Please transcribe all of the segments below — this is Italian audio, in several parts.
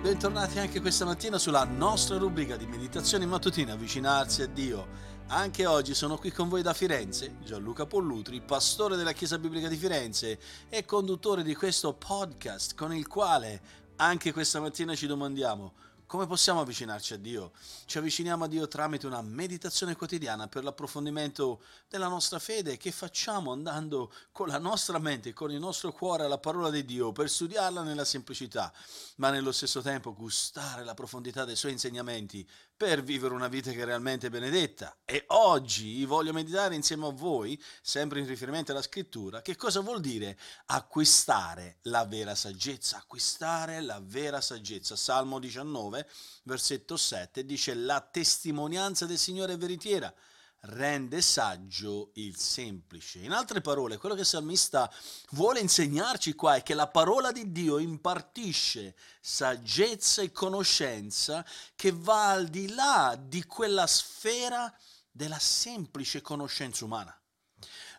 bentornati anche questa mattina sulla nostra rubrica di meditazione mattutina Avvicinarsi a Dio. Anche oggi sono qui con voi da Firenze, Gianluca Pollutri, pastore della Chiesa Biblica di Firenze e conduttore di questo podcast con il quale anche questa mattina ci domandiamo come possiamo avvicinarci a Dio? Ci avviciniamo a Dio tramite una meditazione quotidiana per l'approfondimento della nostra fede che facciamo andando con la nostra mente, con il nostro cuore alla parola di Dio per studiarla nella semplicità, ma nello stesso tempo gustare la profondità dei suoi insegnamenti per vivere una vita che è realmente benedetta. E oggi voglio meditare insieme a voi, sempre in riferimento alla scrittura, che cosa vuol dire acquistare la vera saggezza, acquistare la vera saggezza. Salmo 19, versetto 7 dice la testimonianza del Signore è veritiera rende saggio il semplice. In altre parole, quello che il salmista vuole insegnarci qua è che la parola di Dio impartisce saggezza e conoscenza che va al di là di quella sfera della semplice conoscenza umana.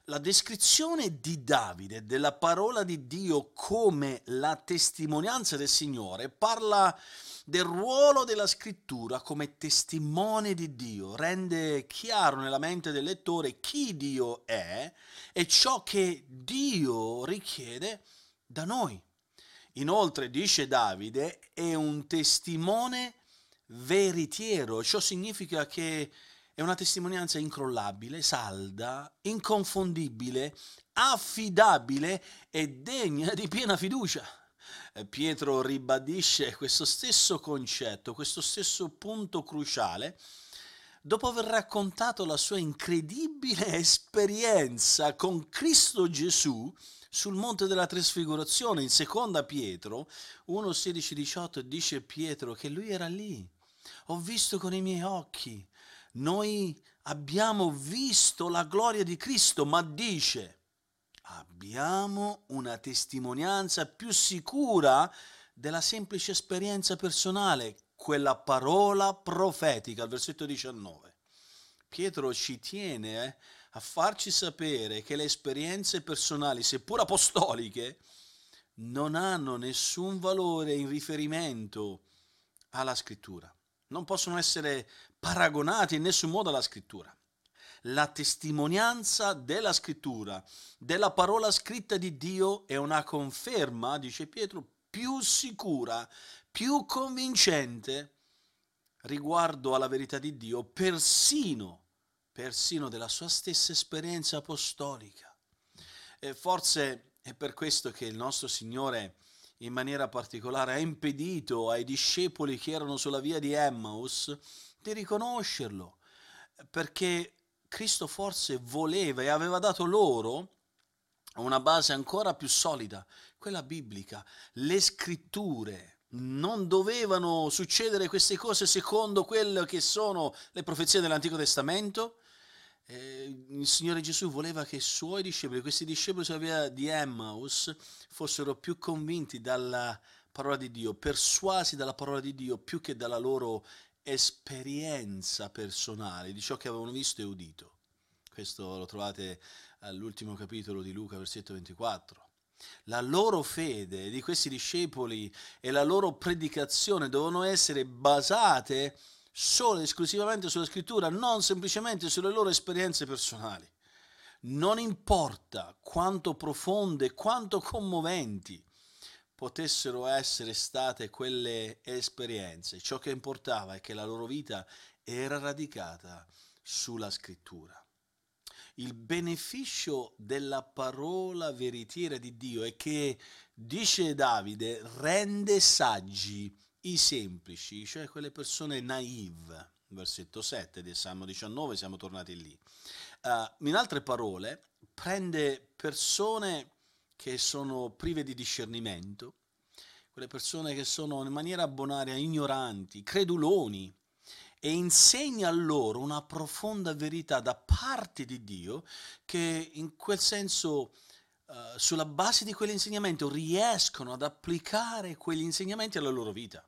La descrizione di Davide della parola di Dio come la testimonianza del Signore parla del ruolo della scrittura come testimone di Dio, rende chiaro nella mente del lettore chi Dio è e ciò che Dio richiede da noi. Inoltre, dice Davide, è un testimone veritiero, ciò significa che è una testimonianza incrollabile, salda, inconfondibile, affidabile e degna di piena fiducia. Eh, Pietro ribadisce questo stesso concetto, questo stesso punto cruciale, dopo aver raccontato la sua incredibile esperienza con Cristo Gesù sul monte della trasfigurazione in seconda Pietro 1, 16, 18 dice Pietro che lui era lì. Ho visto con i miei occhi. Noi abbiamo visto la gloria di Cristo, ma dice abbiamo una testimonianza più sicura della semplice esperienza personale, quella parola profetica, al versetto 19. Pietro ci tiene eh, a farci sapere che le esperienze personali, seppur apostoliche, non hanno nessun valore in riferimento alla scrittura. Non possono essere paragonati in nessun modo alla scrittura la testimonianza della scrittura, della parola scritta di Dio è una conferma, dice Pietro, più sicura, più convincente riguardo alla verità di Dio, persino, persino della sua stessa esperienza apostolica. E forse è per questo che il nostro Signore in maniera particolare ha impedito ai discepoli che erano sulla via di Emmaus di riconoscerlo, perché Cristo forse voleva e aveva dato loro una base ancora più solida, quella biblica. Le scritture non dovevano succedere queste cose secondo quelle che sono le profezie dell'Antico Testamento. Eh, il Signore Gesù voleva che i suoi discepoli, questi discepoli di Emmaus, fossero più convinti dalla parola di Dio, persuasi dalla parola di Dio più che dalla loro esperienza personale di ciò che avevano visto e udito. Questo lo trovate all'ultimo capitolo di Luca, versetto 24. La loro fede di questi discepoli e la loro predicazione devono essere basate solo e esclusivamente sulla scrittura, non semplicemente sulle loro esperienze personali. Non importa quanto profonde, quanto commoventi potessero essere state quelle esperienze. Ciò che importava è che la loro vita era radicata sulla scrittura. Il beneficio della parola veritiera di Dio è che, dice Davide, rende saggi i semplici, cioè quelle persone naive. Versetto 7 del Salmo 19, siamo tornati lì. Uh, in altre parole, prende persone che sono prive di discernimento, quelle persone che sono in maniera bonaria ignoranti, creduloni, e insegna loro una profonda verità da parte di Dio che in quel senso uh, sulla base di quell'insegnamento riescono ad applicare quegli insegnamenti alla loro vita.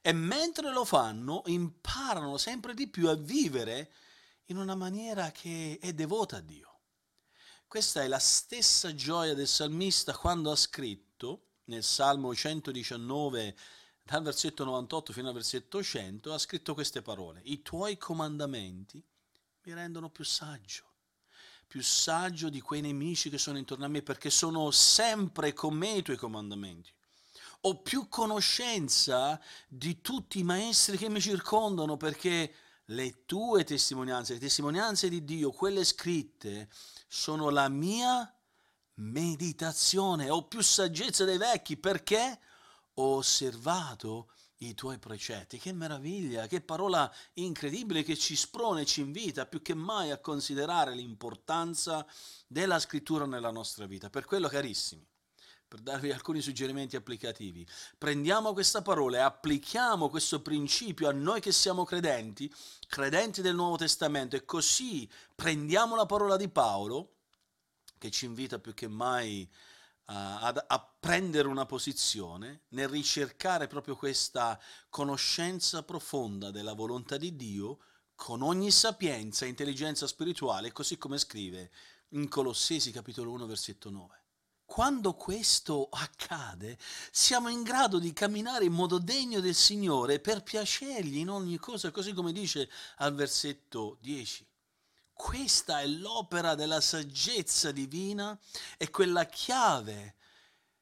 E mentre lo fanno imparano sempre di più a vivere in una maniera che è devota a Dio. Questa è la stessa gioia del salmista quando ha scritto nel Salmo 119, dal versetto 98 fino al versetto 100, ha scritto queste parole. I tuoi comandamenti mi rendono più saggio, più saggio di quei nemici che sono intorno a me, perché sono sempre con me i tuoi comandamenti. Ho più conoscenza di tutti i maestri che mi circondano, perché le tue testimonianze, le testimonianze di Dio, quelle scritte, sono la mia meditazione. Ho più saggezza dei vecchi perché ho osservato i tuoi precetti. Che meraviglia, che parola incredibile che ci sprone, ci invita più che mai a considerare l'importanza della scrittura nella nostra vita. Per quello, carissimi, per darvi alcuni suggerimenti applicativi. Prendiamo questa parola e applichiamo questo principio a noi che siamo credenti, credenti del Nuovo Testamento, e così prendiamo la parola di Paolo, che ci invita più che mai a, a, prendere una posizione nel ricercare proprio questa conoscenza profonda della volontà di Dio con ogni sapienza e intelligenza spirituale, così come scrive in Colossesi capitolo 1 versetto 9. Quando questo accade, siamo in grado di camminare in modo degno del Signore per piacergli in ogni cosa, così come dice al versetto 10. Questa è l'opera della saggezza divina, è quella chiave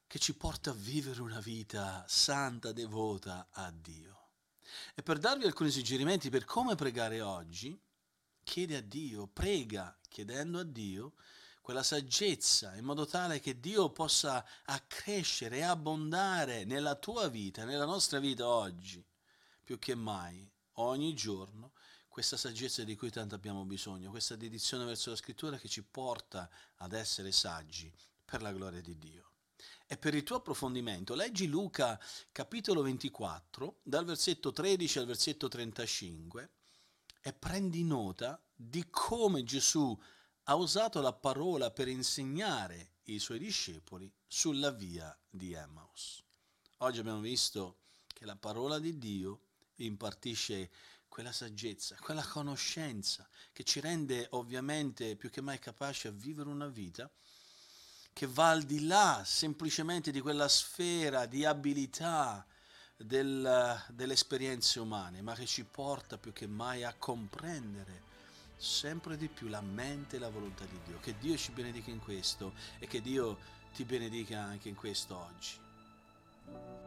che ci porta a vivere una vita santa, devota a Dio. E per darvi alcuni suggerimenti per come pregare oggi, chiede a Dio, prega chiedendo a Dio quella saggezza in modo tale che Dio possa accrescere e abbondare nella tua vita, nella nostra vita oggi, più che mai, ogni giorno, questa saggezza di cui tanto abbiamo bisogno, questa dedizione verso la scrittura che ci porta ad essere saggi per la gloria di Dio. E per il tuo approfondimento, leggi Luca capitolo 24, dal versetto 13 al versetto 35, e prendi nota di come Gesù ha usato la parola per insegnare i suoi discepoli sulla via di Emmaus. Oggi abbiamo visto che la parola di Dio impartisce quella saggezza, quella conoscenza che ci rende ovviamente più che mai capaci a vivere una vita che va al di là semplicemente di quella sfera di abilità del, delle esperienze umane, ma che ci porta più che mai a comprendere sempre di più la mente e la volontà di Dio. Che Dio ci benedica in questo e che Dio ti benedica anche in questo oggi.